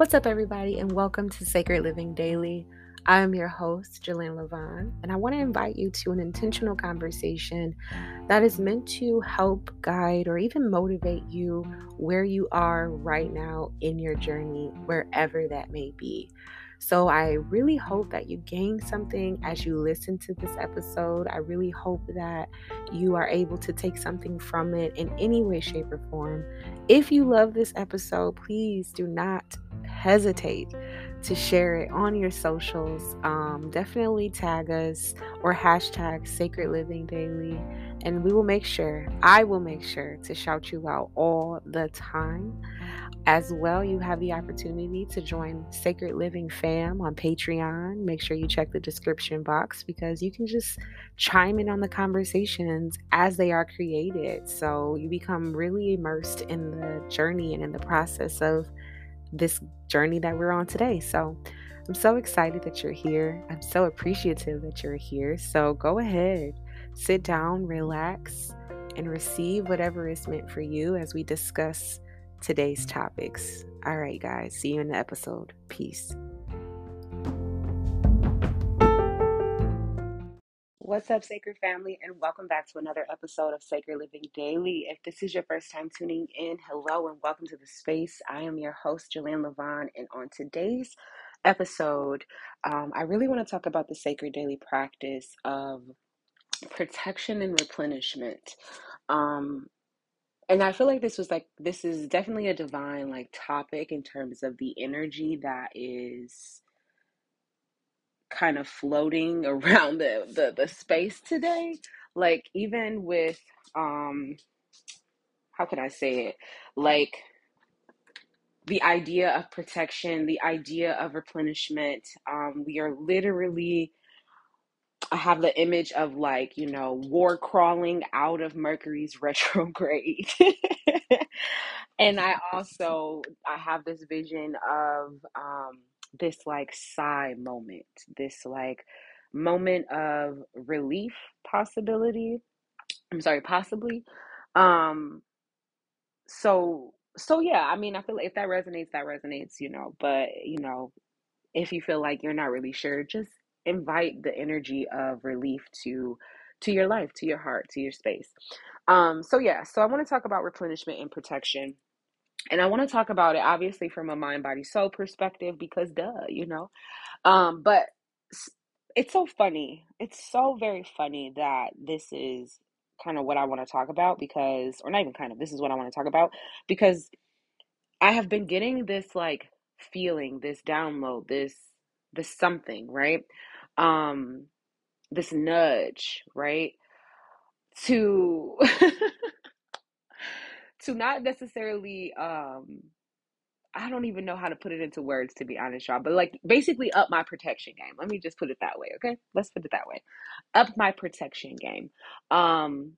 What's up, everybody, and welcome to Sacred Living Daily. I am your host, Jillian Levon, and I want to invite you to an intentional conversation that is meant to help guide or even motivate you where you are right now in your journey, wherever that may be. So, I really hope that you gain something as you listen to this episode. I really hope that you are able to take something from it in any way, shape, or form. If you love this episode, please do not hesitate to share it on your socials. Um, definitely tag us or hashtag Sacred Living Daily, and we will make sure, I will make sure to shout you out all the time. As well, you have the opportunity to join Sacred Living Fam on Patreon. Make sure you check the description box because you can just chime in on the conversations as they are created. So you become really immersed in the journey and in the process of this journey that we're on today. So I'm so excited that you're here. I'm so appreciative that you're here. So go ahead, sit down, relax, and receive whatever is meant for you as we discuss today's topics. All right, guys, see you in the episode. Peace. What's up, Sacred Family, and welcome back to another episode of Sacred Living Daily. If this is your first time tuning in, hello and welcome to the space. I am your host, Jillian Levon, and on today's episode, um, I really want to talk about the sacred daily practice of protection and replenishment. Um, and I feel like this was like this is definitely a divine like topic in terms of the energy that is kind of floating around the, the the space today. Like even with um how can i say it? Like the idea of protection the idea of replenishment um we are literally I have the image of like, you know, war crawling out of Mercury's retrograde. and I also I have this vision of um this like sigh moment, this like moment of relief possibility. I'm sorry, possibly. Um so so yeah, I mean, I feel like if that resonates, that resonates, you know, but you know, if you feel like you're not really sure, just invite the energy of relief to to your life, to your heart, to your space. Um so yeah, so I want to talk about replenishment and protection and I want to talk about it obviously from a mind body soul perspective because duh, you know. Um but it's so funny. It's so very funny that this is kind of what I want to talk about because or not even kind of, this is what I want to talk about because I have been getting this like feeling, this download, this this something, right? Um this nudge, right? To to not necessarily um I don't even know how to put it into words to be honest, y'all, but like basically up my protection game. Let me just put it that way, okay? Let's put it that way. Up my protection game. Um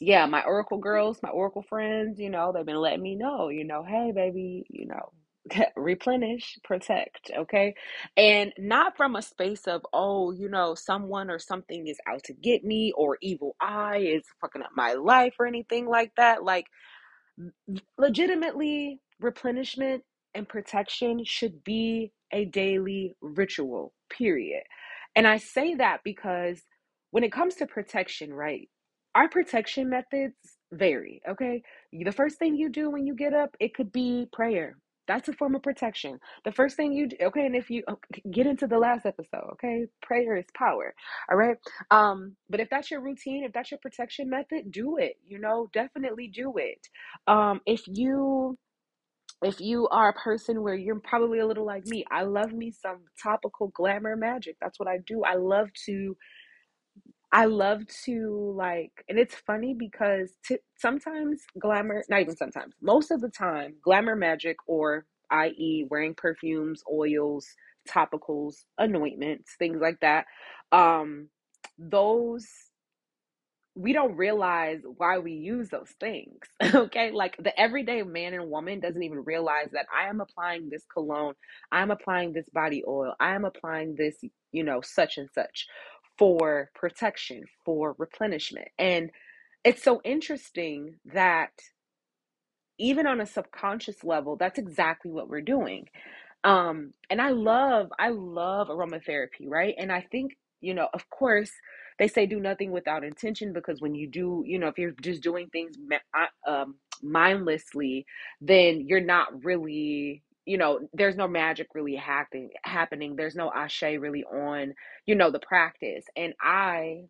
yeah, my Oracle girls, my Oracle friends, you know, they've been letting me know, you know, hey baby, you know, replenish, protect, okay? And not from a space of, oh, you know, someone or something is out to get me or evil eye is fucking up my life or anything like that. Like, legitimately, replenishment and protection should be a daily ritual, period. And I say that because when it comes to protection, right? Our protection methods vary, okay? The first thing you do when you get up, it could be prayer. That's a form of protection. The first thing you do, okay, and if you okay, get into the last episode, okay, prayer is power, all right. Um, but if that's your routine, if that's your protection method, do it. You know, definitely do it. Um, if you if you are a person where you're probably a little like me, I love me some topical glamour magic. That's what I do. I love to I love to like, and it's funny because t- sometimes glamour, not even sometimes, most of the time, glamour magic, or i.e., wearing perfumes, oils, topicals, anointments, things like that, um, those we don't realize why we use those things. Okay. Like the everyday man and woman doesn't even realize that I am applying this cologne, I'm applying this body oil, I am applying this, you know, such and such for protection, for replenishment. And it's so interesting that even on a subconscious level, that's exactly what we're doing. Um, and I love, I love aromatherapy, right? And I think, you know, of course, they say do nothing without intention because when you do, you know, if you're just doing things uh, um, mindlessly, then you're not really, you know, there's no magic really happening. Happening. There's no ashe really on, you know, the practice. And I,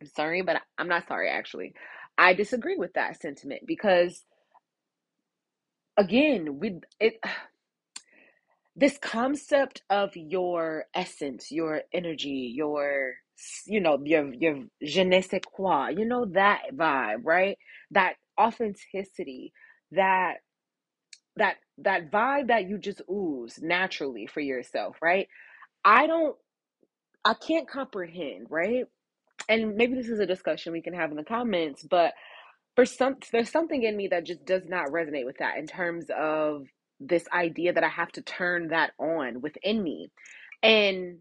I'm sorry, but I'm not sorry actually. I disagree with that sentiment because again, we it this concept of your essence, your energy, your you know, your your je ne sais quoi, you know that vibe, right? That authenticity, that that that vibe that you just ooze naturally for yourself, right? I don't I can't comprehend, right? And maybe this is a discussion we can have in the comments, but for some there's something in me that just does not resonate with that in terms of this idea that I have to turn that on within me. And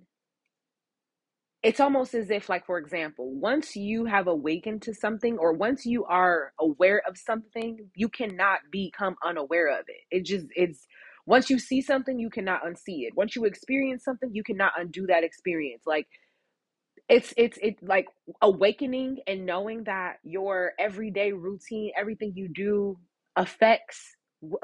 it's almost as if like for example, once you have awakened to something or once you are aware of something, you cannot become unaware of it. It just it's once you see something, you cannot unsee it. Once you experience something, you cannot undo that experience. Like it's it's it's like awakening and knowing that your everyday routine everything you do affects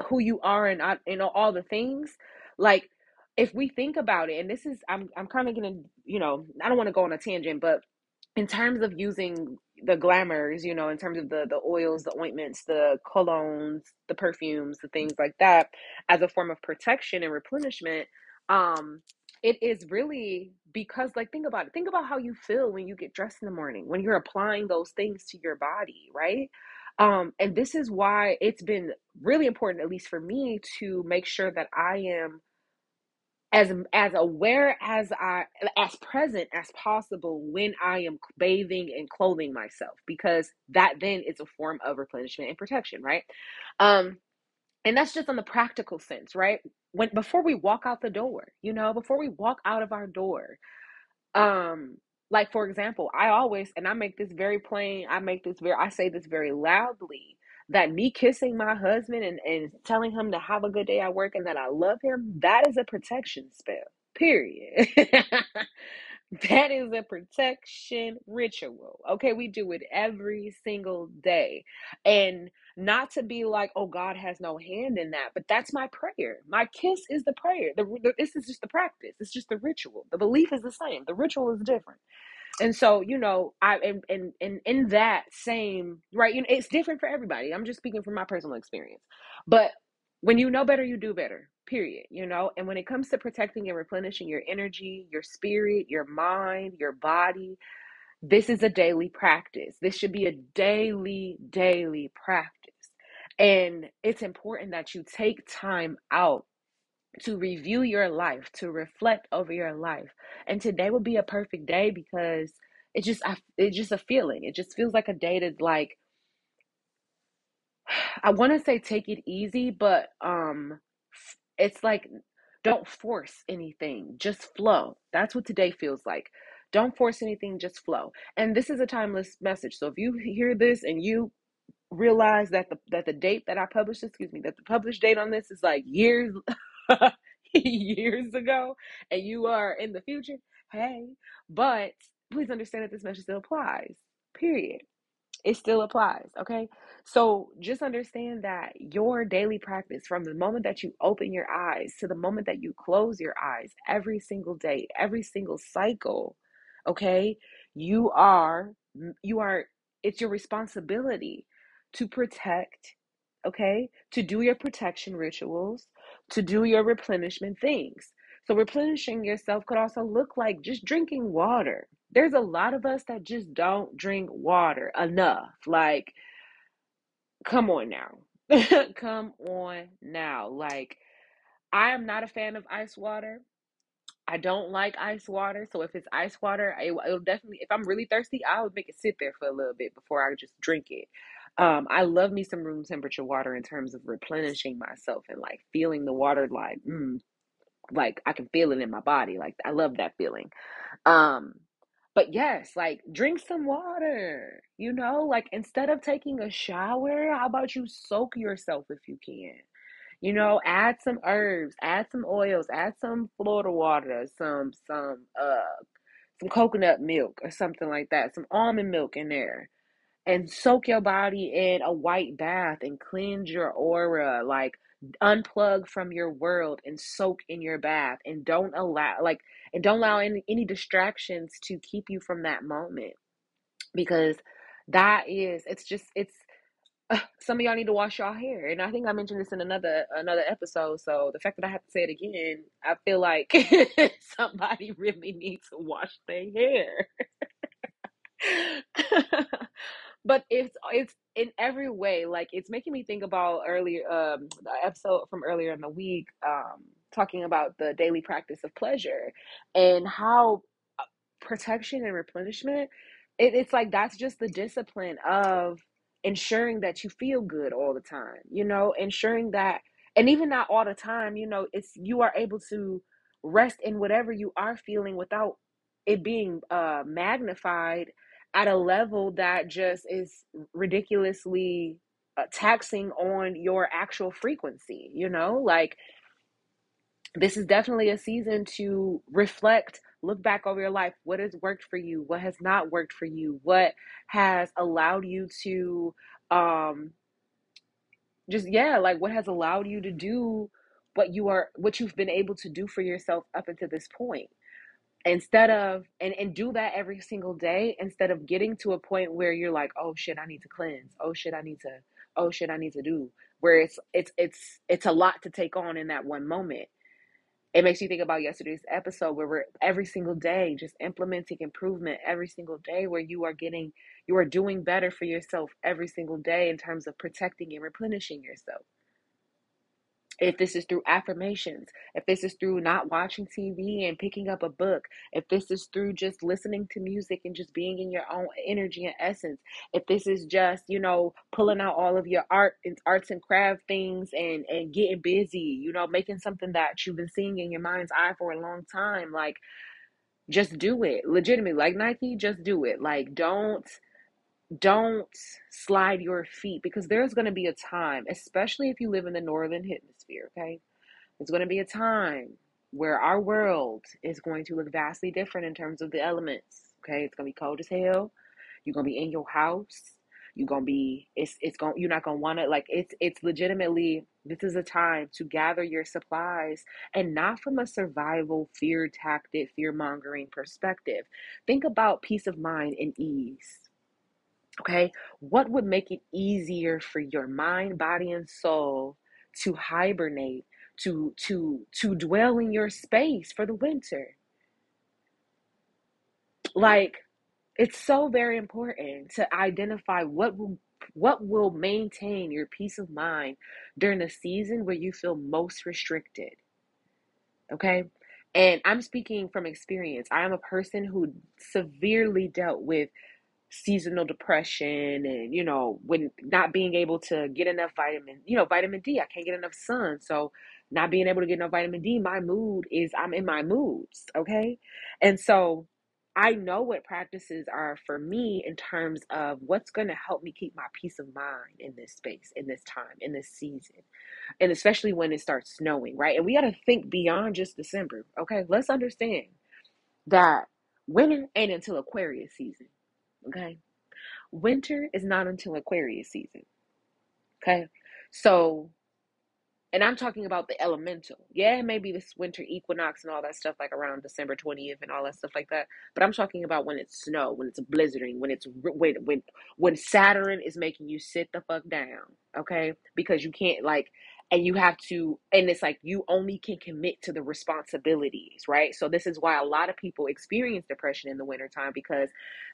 who you are and uh, you know all the things like if we think about it and this is i'm i'm kind of gonna you know i don't want to go on a tangent but in terms of using the glamours, you know, in terms of the the oils, the ointments, the colognes, the perfumes, the things like that, as a form of protection and replenishment, um, it is really because like think about it think about how you feel when you get dressed in the morning when you're applying those things to your body right? Um and this is why it's been really important at least for me to make sure that i am as as aware as i as present as possible when i am bathing and clothing myself because that then is a form of replenishment and protection right? Um and that's just on the practical sense right? When before we walk out the door you know before we walk out of our door um like for example i always and i make this very plain i make this very i say this very loudly that me kissing my husband and, and telling him to have a good day at work and that i love him that is a protection spell period That is a protection ritual. Okay, we do it every single day. And not to be like, oh, God has no hand in that, but that's my prayer. My kiss is the prayer. The, the, this is just the practice, it's just the ritual. The belief is the same, the ritual is different. And so, you know, I and and and in that same right, you know, it's different for everybody. I'm just speaking from my personal experience. But when you know better, you do better period you know and when it comes to protecting and replenishing your energy your spirit your mind your body this is a daily practice this should be a daily daily practice and it's important that you take time out to review your life to reflect over your life and today will be a perfect day because it just I, it's just a feeling it just feels like a day that's like I want to say take it easy, but um it's like don't force anything, just flow. That's what today feels like. Don't force anything, just flow. And this is a timeless message. So if you hear this and you realize that the that the date that I published, excuse me, that the published date on this is like years years ago and you are in the future, hey, but please understand that this message still applies. Period it still applies. Okay. So just understand that your daily practice from the moment that you open your eyes to the moment that you close your eyes every single day, every single cycle, okay, you are, you are, it's your responsibility to protect, okay, to do your protection rituals, to do your replenishment things. So replenishing yourself could also look like just drinking water there's a lot of us that just don't drink water enough. Like, come on now. come on now. Like, I am not a fan of ice water. I don't like ice water. So if it's ice water, it, will definitely, if I'm really thirsty, I would make it sit there for a little bit before I just drink it. Um, I love me some room temperature water in terms of replenishing myself and like feeling the water like, mm, like I can feel it in my body. Like I love that feeling. Um, But yes, like drink some water, you know, like instead of taking a shower, how about you soak yourself if you can? You know, add some herbs, add some oils, add some Florida water, some some uh some coconut milk or something like that, some almond milk in there and soak your body in a white bath and cleanse your aura like unplug from your world and soak in your bath and don't allow like and don't allow any, any distractions to keep you from that moment because that is it's just it's uh, some of y'all need to wash y'all hair. And i think i mentioned this in another another episode so the fact that i have to say it again i feel like somebody really needs to wash their hair but it's it's in every way like it's making me think about earlier um the episode from earlier in the week um talking about the daily practice of pleasure and how uh, protection and replenishment it, it's like that's just the discipline of ensuring that you feel good all the time you know ensuring that and even not all the time you know it's you are able to rest in whatever you are feeling without it being uh magnified at a level that just is ridiculously uh, taxing on your actual frequency you know? Like this is definitely a season to reflect look back over your life. What has worked for you? What has not worked for you? What has allowed you to um just yeah like what has allowed you to do what you are what you've been able to do for yourself up until this point instead of and and do that every single day instead of getting to a point where you're like oh shit i need to cleanse. Oh shit i need to oh shit i need to do where it's it's it's it's a lot to take on in that one moment. It makes you think about yesterday's episode where we're every single day just implementing improvement every single day where you are getting you are doing better for yourself every single day in terms of protecting and replenishing yourself if this is through affirmations, if this is through not watching TV and picking up a book, if this is through just listening to music and just being in your own energy and essence, if this is just, you know, pulling out all of your art and arts and craft things and and getting busy, you know, making something that you've been seeing in your mind's eye for a long time, like just do it. Legitimately, like Nike, just do it. Like don't don't slide your feet because there's going to be a time, especially if you live in the northern hemisphere, okay? There's going to be a time where our world is going to look vastly different in terms of the elements, okay? It's going to be cold as hell. You're going to be in your house. You're going to be it's it's going you're not going to want to like it's it's legitimately this is a time to gather your supplies and not from a survival fear tactic, fear mongering perspective. Think about peace of mind and ease Okay, what would make it easier for your mind, body, and soul to hibernate, to to to dwell in your space for the winter? Like it's so very important to identify what will what will maintain your peace of mind during the season where you feel most restricted. Okay? And I'm speaking from experience. I am a person who severely dealt with seasonal depression and you know when not being able to get enough vitamin you know vitamin d i can't get enough sun. So not being able to get enough vitamin d my mood is i'm in my moods okay? And so i know what practices are for me in terms of what's going to help me keep my peace of mind in this space in this time in this season and especially when it starts snowing right? And we got to think beyond just december okay? Let's understand that winter ain't until aquarius season Okay. Winter is not until Aquarius season. Okay. So and I'm talking about the elemental. Yeah, maybe this winter equinox and all that stuff, like around December 20th and all that stuff like that. But I'm talking about when it's snow, when it's blizzarding, when it's when when when Saturn is making you sit the fuck down, okay? Because you can't like and you have to and it's like you only can commit to the responsibilities right? So this is why a lot of people experience depression in the wintertime because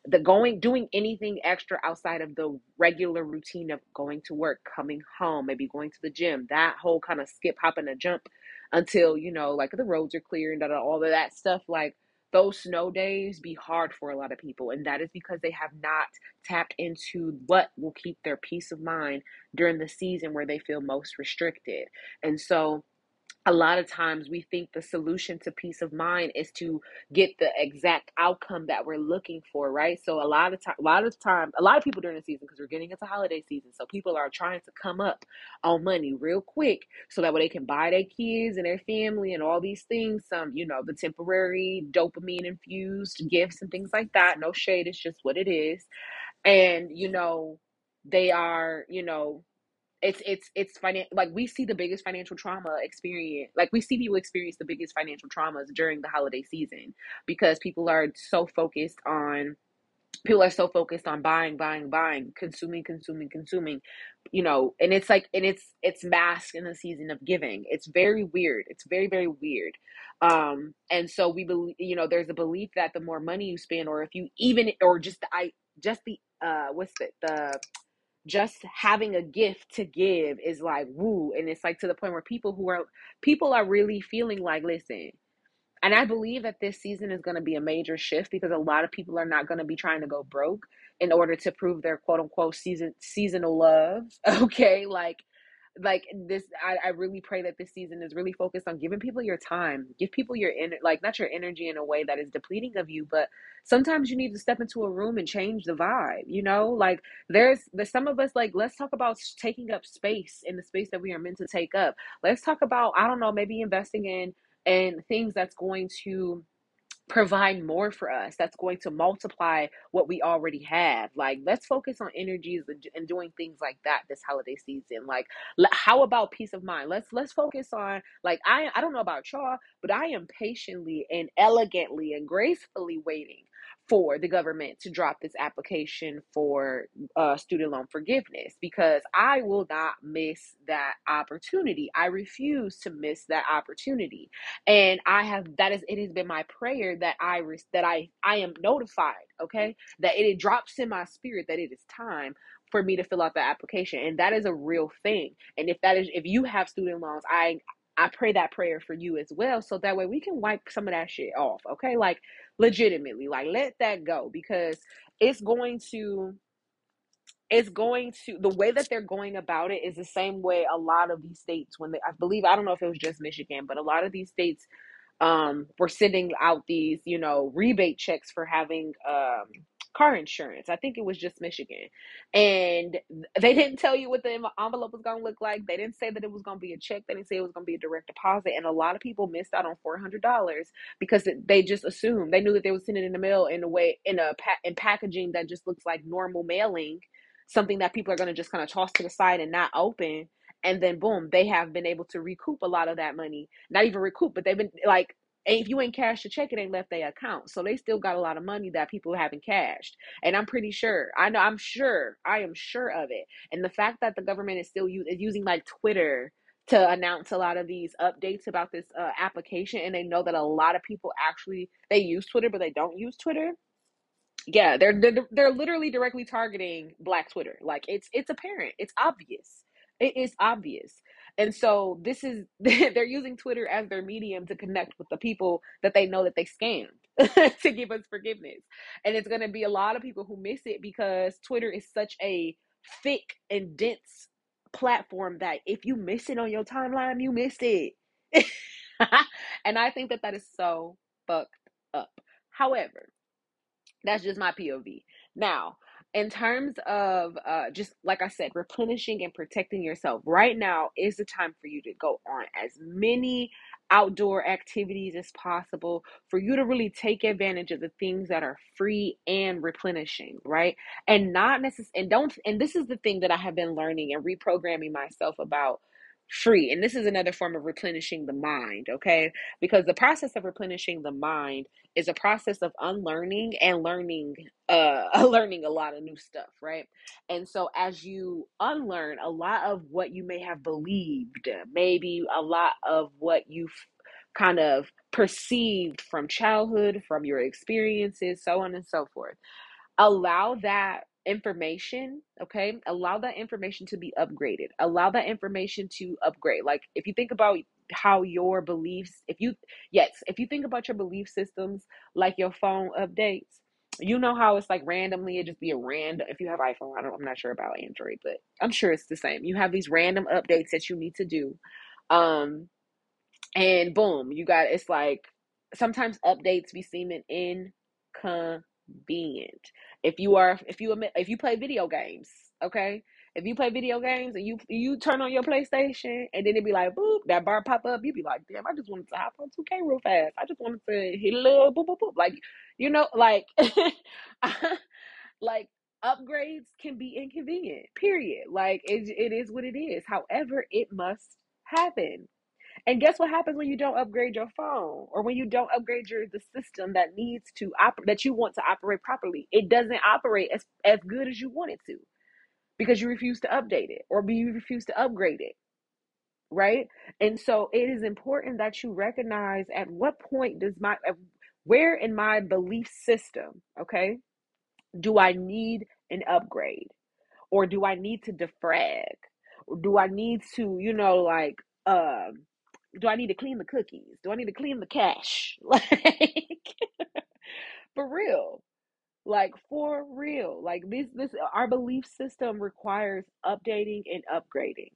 the going doing anything extra outside of the regular routine of going to work coming home maybe going to the gym that whole kind of skip hop and a jump until you know like the roads are clear and all of that stuff like those snow days be hard for a lot of people and that is because they have not tapped into what will keep their peace of mind during the season where they feel most restricted. And so a lot of times we think the solution to peace of mind is to get the exact outcome that we're looking for right? So a lot of time a lot of time a lot of people during the season because we're getting into holiday season so people are trying to come up on money real quick so that way they can buy their kids and their family and all these things some you know the temporary dopamine infused gifts and things like that. No shade it's just what it is. And you know they are you know it's it's it's finan- like we see the biggest financial trauma experience like we see people experience the biggest financial traumas during the holiday season because people are so focused on people are so focused on buying buying buying consuming consuming consuming you know and it's like and it's it's masked in the season of giving. It's very weird. It's very very weird. Um and so we believe you know there's a belief that the more money you spend or if you even or just the i just the uh what's the the just having a gift to give is like woo and it's like to the point where people who are people are really feeling like listen and i believe that this season is going to be a major shift because a lot of people are not going to be trying to go broke in order to prove their quote unquote season seasonal love okay? Like like this I, I really pray that this season is really focused on giving people your time give people your in like not your energy in a way that is depleting of you but sometimes you need to step into a room and change the vibe you know? Like there's there's some of us like let's talk about taking up space in the space that we are meant to take up. Let's talk about i don't know maybe investing in and things that's going to provide more for us that's going to multiply what we already have like let's focus on energies and, doing things like that this holiday season like how about peace of mind? Let's let's focus on like i i don't know about y'all but i am patiently and elegantly and gracefully waiting for the government to drop this application for uh, student loan forgiveness because I will not miss that opportunity. I refuse to miss that opportunity, and I have that is it has been my prayer that I that I I am notified, okay, that it, it drops in my spirit that it is time for me to fill out the application. And that is a real thing. And if that is if you have student loans i I pray that prayer for you as well. So that way we can wipe some of that shit off. Okay. Like legitimately, like let that go because it's going to, it's going to, the way that they're going about it is the same way a lot of these states, when they, I believe, I don't know if it was just Michigan, but a lot of these states um, were sending out these, you know, rebate checks for having, um, car insurance. I think it was just Michigan. And they didn't tell you what the envelope was going to look like. They didn't say that it was going to be a check. They didn't say it was going to be a direct deposit. And a lot of people missed out on $400 because they just assumed they knew that they would send it in the mail in a way, in a in packaging that just looks like normal mailing, something that people are going to just kind of toss to the side and not open and then boom they have been able to recoup a lot of that money not even recoup but they've been like if you ain't cashed a check, it ain't left their account. So they still got a lot of money that people haven't cashed. And I'm pretty sure, I know, I'm sure, I am sure of it. And the fact that the government is still is using like Twitter to announce a lot of these updates about this uh, application, and they know that a lot of people actually they use Twitter, but they don't use Twitter. Yeah, they're they're, they're literally directly targeting Black Twitter. Like it's it's apparent, it's obvious, it is obvious. And so this is they're using Twitter as their medium to connect with the people that they know that they scammed to give us forgiveness. And it's going to be a lot of people who miss it because Twitter is such a thick and dense platform that if you miss it on your timeline, you miss it. and I think that that is so fucked up. However, that's just my POV. Now, in terms of uh, just like I said, replenishing and protecting yourself, right now is the time for you to go on as many outdoor activities as possible for you to really take advantage of the things that are free and replenishing, right? And not necessarily, and don't, and this is the thing that I have been learning and reprogramming myself about free. And this is another form of replenishing the mind, okay? Because the process of replenishing the mind is a process of unlearning and learning uh learning a lot of new stuff, right? And so as you unlearn a lot of what you may have believed, maybe a lot of what you've kind of perceived from childhood, from your experiences, so on and so forth. Allow that information, okay? Allow that information to be upgraded. Allow that information to upgrade. Like if you think about how your beliefs, if you yes, if you think about your belief systems like your phone updates, you know how it's like randomly it just be a random if you have iPhone, I don't I'm not sure about Android, but I'm sure it's the same. You have these random updates that you need to do. Um and boom, you got it's like sometimes updates be seeming inconvenient. If you are if you admit, if you play video games, okay? If you play video games and you you turn on your PlayStation and then it be like boop, that bar pop up, you be like, damn, I just wanted to hop on 2K real fast. I just wanted to hit a little boop boop boop. Like, you know, like like upgrades can be inconvenient, period. Like it, it is what it is. However, it must happen and guess what happens when you don't upgrade your phone or when you don't upgrade your the system that needs to operate that you want to operate properly? It doesn't operate as, as good as you want it to because you refuse to update it or you refuse to upgrade it. Right? And so it is important that you recognize at what point does my where in my belief system, okay, do I need an upgrade? Or do I need to defrag? Or do I need to, you know, like um do I need to clean the cookies? Do I need to clean the cache? Like for real. Like for real. Like this this our belief system requires updating and upgrading.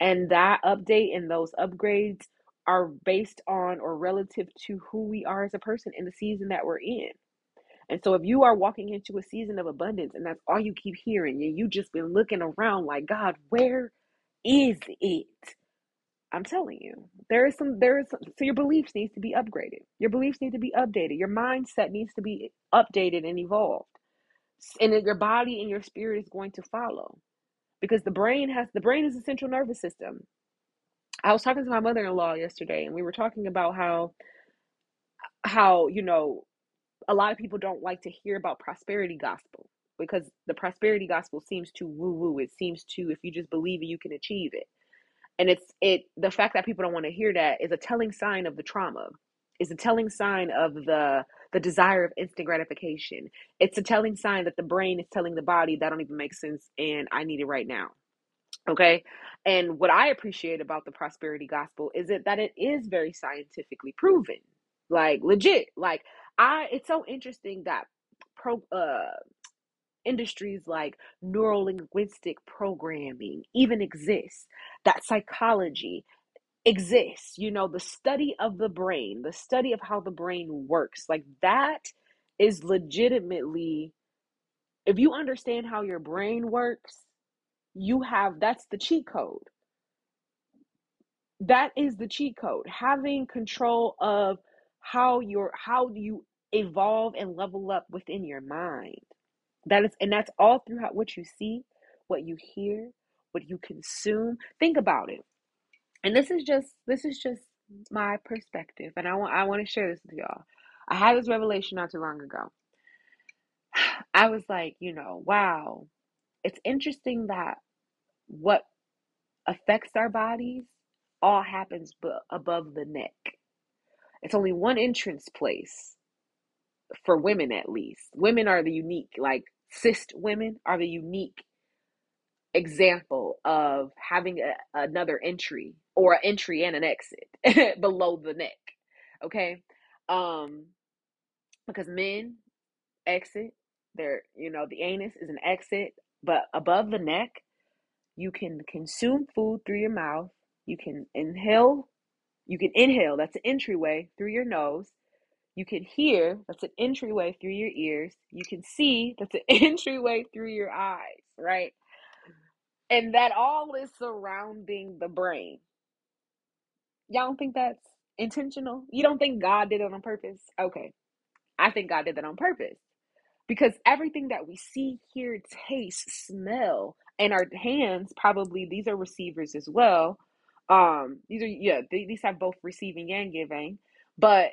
And that update and those upgrades are based on or relative to who we are as a person in the season that we're in. And so if you are walking into a season of abundance and that's all you keep hearing and you just been looking around like God, where is it? I'm telling you, there is some, there is some, so your beliefs needs to be upgraded. Your beliefs need to be updated. Your mindset needs to be updated and evolved. And your body and your spirit is going to follow because the brain has, the brain is the central nervous system. I was talking to my mother-in-law yesterday and we were talking about how, how, you know, a lot of people don't like to hear about prosperity gospel because the prosperity gospel seems too woo woo. It seems to, if you just believe it, you can achieve it and it's it the fact that people don't want to hear that is a telling sign of the trauma. Is a telling sign of the the desire of instant gratification. It's a telling sign that the brain is telling the body that don't even make sense and i need it right now. Okay? And what i appreciate about the prosperity gospel is it that it is very scientifically proven. Like legit. Like i it's so interesting that pro uh industries like neuro linguistic programming even exist that psychology exists you know the study of the brain the study of how the brain works like that is legitimately if you understand how your brain works you have that's the cheat code. That is the cheat code. Having control of how your how you evolve and level up within your mind that is, and that's all throughout what you see, what you hear, what you consume. Think about it. And this is just this is just my perspective, and I want I want to share this with y'all. I had this revelation not too long ago. I was like, you know, wow, it's interesting that what affects our bodies all happens b- above the neck. It's only one entrance place for women, at least. Women are the unique, like cis women are the unique example of having a, another entry or an entry and an exit below the neck. Okay. Um, because men exit, their, you know, the anus is an exit, but above the neck, you can consume food through your mouth. You can inhale, you can inhale, that's an entryway through your nose. You can hear, that's an entryway through your ears. You can see, that's an entryway through your eyes, right? And that all is surrounding the brain. Y'all don't think that's intentional? You don't think God did it on purpose? Okay. I think God did that on purpose. Because everything that we see, hear, taste, smell, and our hands probably these are receivers as well. Um, these are yeah, they, these have both receiving and giving, but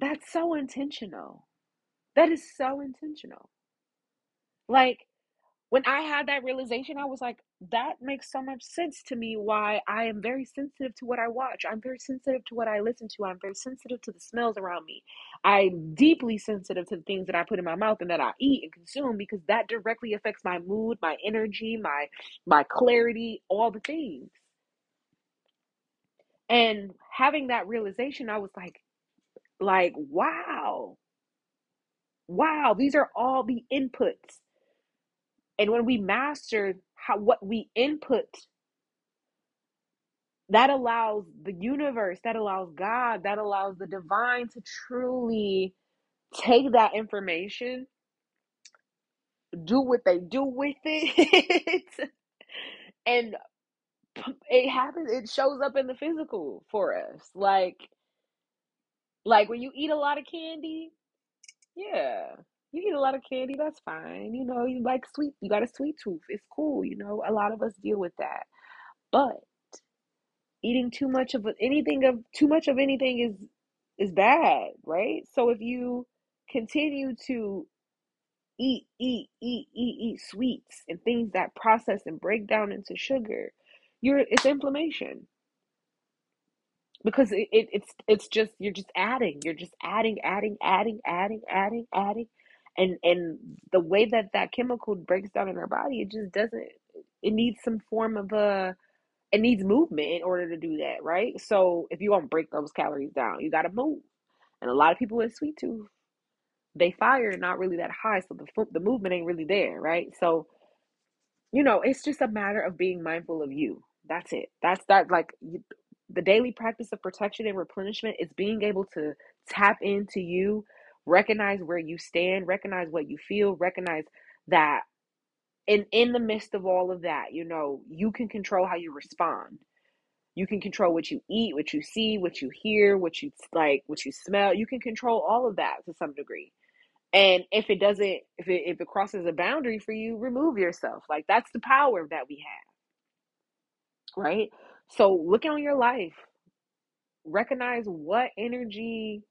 that's so intentional. That is so intentional. Like when I had that realization, I was like, that makes so much sense to me why I am very sensitive to what I watch. I'm very sensitive to what I listen to. I'm very sensitive to the smells around me. I'm deeply sensitive to the things that I put in my mouth and that I eat and consume because that directly affects my mood, my energy, my my clarity, all the things. And having that realization, I was like like wow. Wow, these are all the inputs and when we master how what we input that allows the universe, that allows God, that allows the divine to truly take that information, do what they do with it, and it happens. It shows up in the physical for us. Like, like when you eat a lot of candy, yeah, you eat a lot of candy. That's fine. You know, you like sweet. You got a sweet tooth. It's cool. You know, a lot of us deal with that, but eating too much of anything of too much of anything is is bad, right? So if you continue to eat, eat, eat, eat, eat sweets and things that process and break down into sugar, you're it's inflammation because it, it, it's it's just you're just adding you're just adding adding adding adding adding adding. And and the way that that chemical breaks down in our body it just doesn't it needs some form of a it needs movement in order to do that right? So if you want to break those calories down you got to move. And a lot of people with sweet tooth they fire not really that high so the the movement ain't really there right? So you know it's just a matter of being mindful of you. That's it. That's that like you, the daily practice of protection and replenishment is being able to tap into you, recognize where you stand, recognize what you feel, recognize that in in the midst of all of that, you know, you can control how you respond. You can control what you eat, what you see, what you hear, what you like, what you smell. You can control all of that to some degree. And if it doesn't, if it if it crosses a boundary for you, remove yourself. Like that's the power that we have, right? So looking on your life, recognize what energy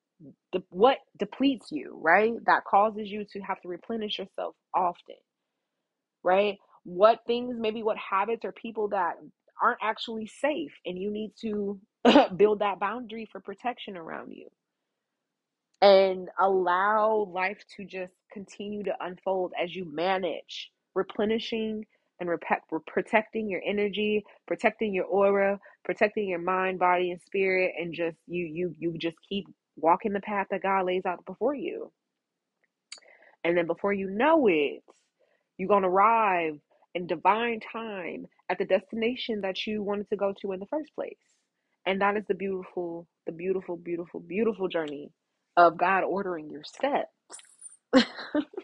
de- what depletes you right? That causes you to have to replenish yourself often right? What things maybe what habits or people that aren't actually safe and you need to build that boundary for protection around you. And allow life to just continue to unfold as you manage replenishing and rep- protecting your energy, protecting your aura, protecting your mind, body, and spirit, and just you you you just keep walking the path that God lays out before you. And then before you know it, you're gonna arrive in divine time at the destination that you wanted to go to in the first place. And that is the beautiful, the beautiful, beautiful, beautiful journey of God ordering your steps.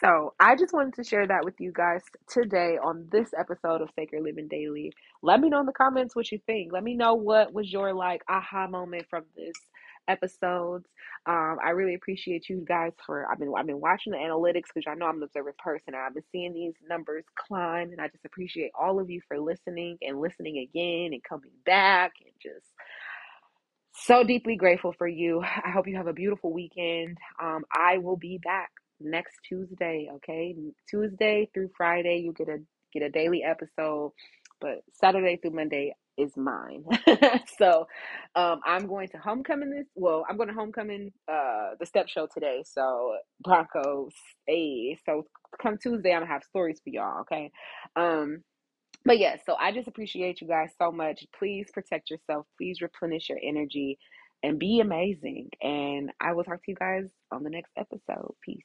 so I just wanted to share that with you guys today on this episode of Sacred Living Daily. Let me know in the comments what you think. Let me know what was your like aha moment from this episodes. Um, I really appreciate you guys for I've been I've been watching the analytics because I know I'm an observant person. I've been seeing these numbers climb, and I just appreciate all of you for listening and listening again and coming back and just so deeply grateful for you. I hope you have a beautiful weekend. Um, I will be back next Tuesday. Okay, Tuesday through Friday, you get a get a daily episode, but Saturday through Monday is mine. so um, I'm going to homecoming this. Well, I'm going to homecoming uh, the step show today. So Broncos, hey. So come Tuesday, I'm gonna have stories for y'all. Okay. Um, but yeah, so I just appreciate you guys so much. Please protect yourself. Please replenish your energy and be amazing. And I will talk to you guys on the next episode. Peace.